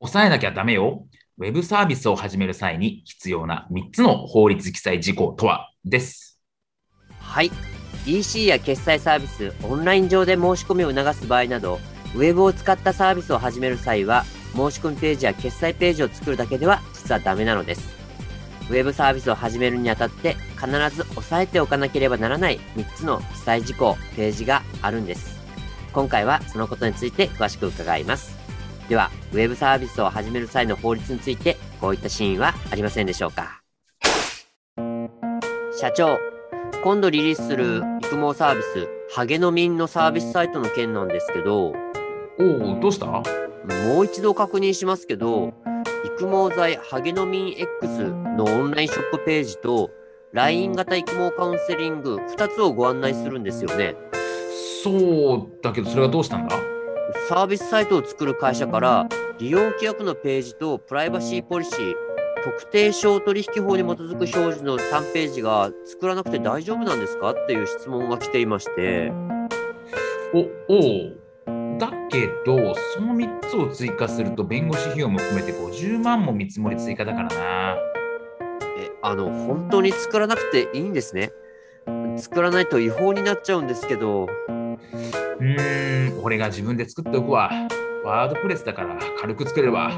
抑えなきゃダメよ。ウェブサービスを始める際に必要な3つの法律記載事項とは？です。はい。EC や決済サービスオンライン上で申し込みを促す場合などウェブを使ったサービスを始める際は申し込みページや決済ページを作るだけでは実はダメなのです。ウェブサービスを始めるにあたって必ず押さえておかなければならない3つの記載事項、ページがあるんです。今回はそのことについて詳しく伺います。では、ウェブサービスを始める際の法律についてこういったシーンはありませんでしょうか。社長、今度リリースする育毛サービス、ハゲのミンのサービスサイトの件なんですけど、おお、どうした？もう一度確認しますけど、育毛剤ハゲノミン X のオンラインショップページと LINE 型育毛カウンセリング2つをご案内するんですよね。そうだけどそれがどうしたんだ？サービスサイトを作る会社から利用規約のページとプライバシーポリシー特定商取引法に基づく表示の3ページが作らなくて大丈夫なんですかっていう質問が来ていましておおだけど、その3つを追加すると、弁護士費用も含めて50万も見積もり追加だからな。え、あの、本当に作らなくていいんですね。作らないと違法になっちゃうんですけど。うーん、俺が自分で作っておくわ。ワードプレスだから軽く作れるわ。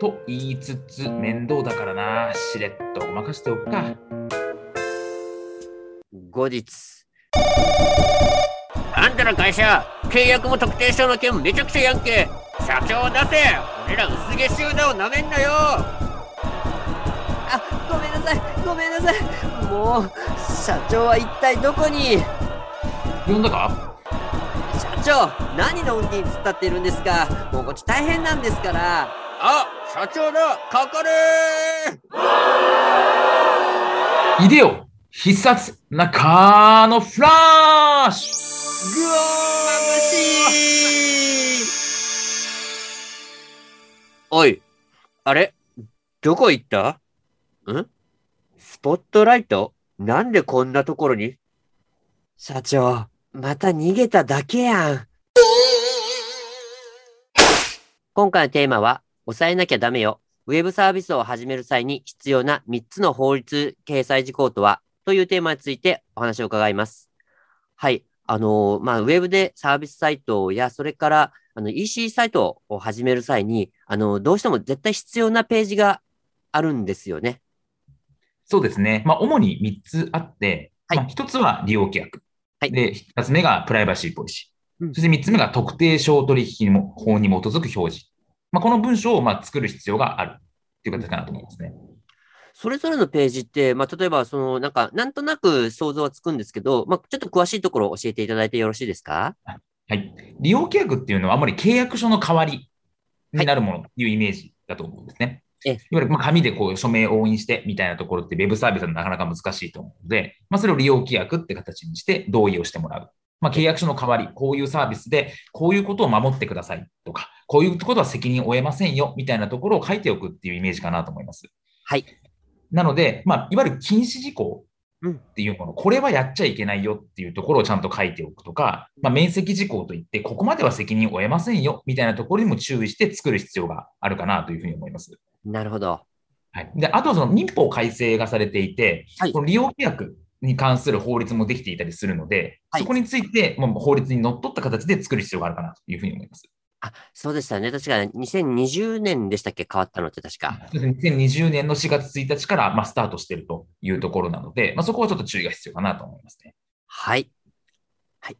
と言いつつ、面倒だからな。しれっとごまかしておくか。後日。あんたの会社、契約も特定証の件めちゃくちゃやんけ。社長を出せ俺ら薄毛集団をなめんなよあ、ごめんなさい、ごめんなさい。もう、社長は一体どこに？呼んだか？社長、何の運転に突っ立っているんですか？もうこっち大変なんですから。あ、社長だ。かかれいでよ必殺中のフラッシュ。ぐわーしいおい、あれ？どこ行った？ん？スポットライト？なんでこんなところに？社長、また逃げただけやん。今回のテーマは、抑えなきゃダメよ。ウェブサービスを始める際に必要な3つの法律掲載事項とはというテーマについてお話を伺います。はい。あの、まあ、ウェブでサービスサイトや、それから、あの、EC サイトを始める際に、あの、どうしても絶対必要なページがあるんですよね。そうですね。まあ、主に3つあって、はい、まあ、1つは利用規約。はい。で、2つ目がプライバシーポリシー。うん、そして3つ目が特定商取引法に基づく表示。まあ、この文章をまあ作る必要があるという形かなと思いますね。それぞれのページって、まあ、例えば、その、なんか、なんとなく想像はつくんですけど、まあ、ちょっと詳しいところを教えていただいてよろしいですか？はい。利用契約っていうのは、あまり契約書の代わりになるものというイメージだと思うんですね。はい、いわゆる、まあ、紙でこう署名を押印してみたいなところって、ウェブサービスはなかなか難しいと思うので、まあ、それを利用規約って形にして同意をしてもらう。まあ、契約書の代わり、こういうサービスで、こういうことを守ってくださいとか、こういうことは責任を負えませんよみたいなところを書いておくっていうイメージかなと思います。はい。なので、まあ、いわゆる禁止事項っていうもの、これはやっちゃいけないよっていうところをちゃんと書いておくとか、まあ、面積事項といって、ここまでは責任を負えませんよみたいなところにも注意して作る必要があるかなというふうに思います。なるほど。はい、であとはその民法改正がされていて、はい、この利用規約に関する法律もできていたりするので、はい、そこについて法律にのっとった形で作る必要があるかなというふうに思います。あ、そうでしたね。確か2020年でしたっけ？変わったのって確か。2020年の4月1日から、まあ、スタートしているというところなので、まあ、そこはちょっと注意が必要かなと思いますね。はい。はい。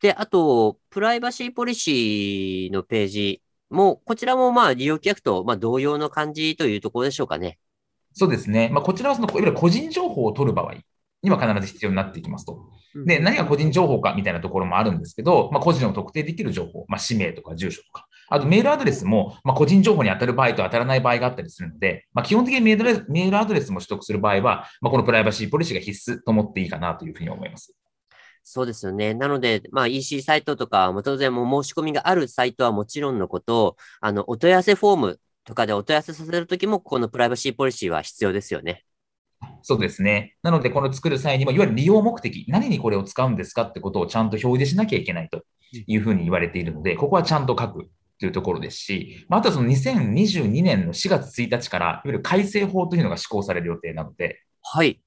で、あと、プライバシーポリシーのページも、こちらもまあ利用規約とまあ同様の感じというところでしょうかね。そうですね。まあ、こちらはそのいわゆる個人情報を取る場合には必ず必要になっていきますと。で、何が個人情報かみたいなところもあるんですけど、まあ、個人を特定できる情報、まあ、氏名とか住所とか、あとメールアドレスも、まあ、個人情報に当たる場合と当たらない場合があったりするので、まあ、基本的にメールメールアドレスも取得する場合は、まあ、このプライバシーポリシーが必須と思っていいかなというふうに思います。そうですよね。なので、まあ EC サイトとか、当然も申し込みがあるサイトはもちろんのこと、あの、お問い合わせフォームとかでお問い合わせさせるときも、このプライバシーポリシーは必要ですよね。そうですね。なので、この作る際にも、いわゆる利用目的、何にこれを使うんですかってことをちゃんと表示しなきゃいけないというふうに言われているので、ここはちゃんと書くというところですし、まあ、あとはその2022年の4月1日から、いわゆる改正法というのが施行される予定なので、はい。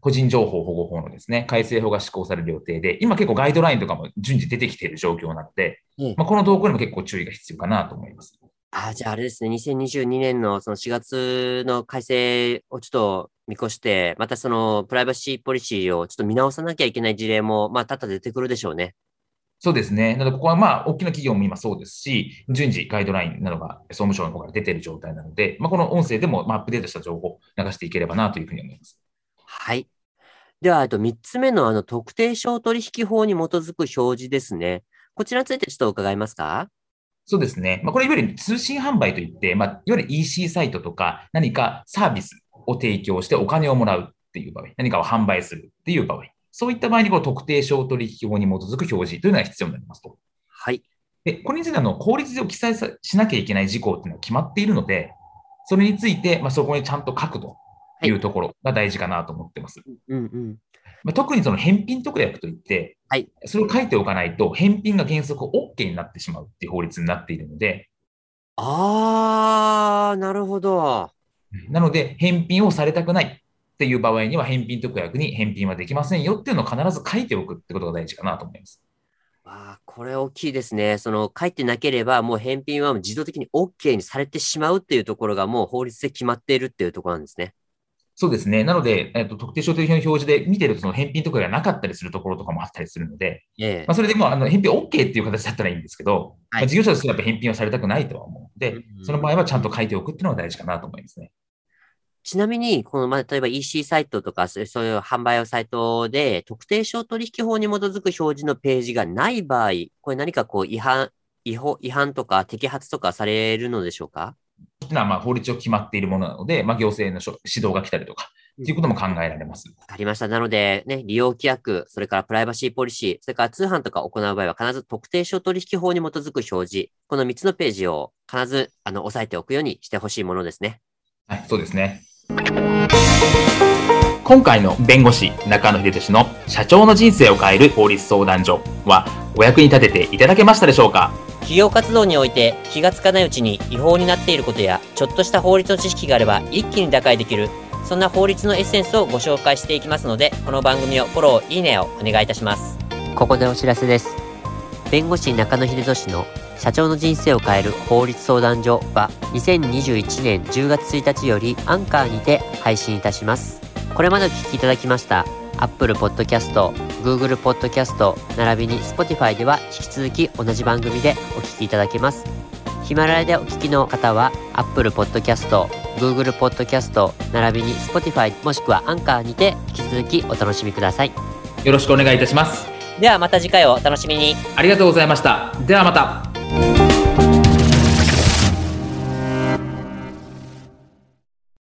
個人情報保護法のですね、改正法が施行される予定で、今結構ガイドラインとかも順次出てきている状況なので、うん、まあ、この動向にも結構注意が必要かなと思います。あじゃああれですね、2022年のその4月の改正をちょっと見越して、またそのプライバシーポリシーをちょっと見直さなきゃいけない事例も、まあ、多々出てくるでしょうね。そうですね。なので、ここはまあ、大きな企業も今そうですし、順次ガイドラインなどが総務省の方から出ている状態なので、まあ、この音声でもまあアップデートした情報を流していければなというふうに思います。はい。では、あと3つ目のあの特定商取引法に基づく表示ですね。こちらについてちょっと伺えますか？そうですね。まあ、これいわゆる通信販売といって、まあ、いわゆる EC サイトとか何かサービスを提供してお金をもらうっていう場合、何かを販売するっていう場合、そういった場合にこの特定商取引法に基づく表示というのが必要になりますと。はい。で、これについての法律上記載しなきゃいけない事項っていうのは決まっているので、それについて、まあ、そこにちゃんと書くというところが大事かなと思ってます。はい、うんうんまあ、特にその返品特約といって、はい、それを書いておかないと、返品が原則 OK になってしまうっていう法律になっているので。あー、なるほど。なので、返品をされたくないっていう場合には、返品特約に返品はできませんよっていうのを必ず書いておくってことが大事かなと思います。あこれ大きいですね。その書いてなければ、もう返品は自動的に OK にされてしまうっていうところがもう法律で決まっているっていうところなんですね。そうですね。なので、えっと、特定商取引の表示で見てると、その返品とかがなかったりするところとかもあったりするので、ええ、まあ、それでもあの返品 OK っていう形だったらいいんですけど、はい、まあ、事業者としてはやっぱ返品をされたくないとは思うので、うんうん、その場合はちゃんと書いておくっていうのが大事かなと思いますね。ちなみに、この、まあ、例えば EC サイトとか、そういう販売サイトで、特定商取引法に基づく表示のページがない場合、これ何かこう違反、違法、違反とか摘発とかされるのでしょうか？というのはまあ法律上決まっているものなので、まあ、行政の指導が来たりとか、ということも考えられます。わかりました。なので、ね、利用規約、それからプライバシーポリシー、それから通販とか行う場合は必ず特定商取引法に基づく表示、この3つのページを必ずあの押さえておくようにしてほしいものですね。はい、そうですね。今回の弁護士中野秀俊の社長の人生を変える法律相談所はお役に立てていただけましたでしょうか？企業活動において気がつかないうちに違法になっていることやちょっとした法律の知識があれば一気に打開できるそんな法律のエッセンスをご紹介していきますので、この番組をフォロー、いいねをお願いいたします。ここでお知らせです。弁護士中野秀俊の社長の人生を変える法律相談所は2021年10月1日よりアンカーにて配信いたします。これまでお聞きいただきました Apple Podcast、Google Podcast 並びに Spotify では引き続き同じ番組でお聞きいただけます。ヒマラヤでお聞きの方は Apple Podcast、Google Podcast 並びに Spotify もしくはアンカーにて引き続きお楽しみください。よろしくお願いいたします。ではまた次回をお楽しみに。ありがとうございました。ではまた。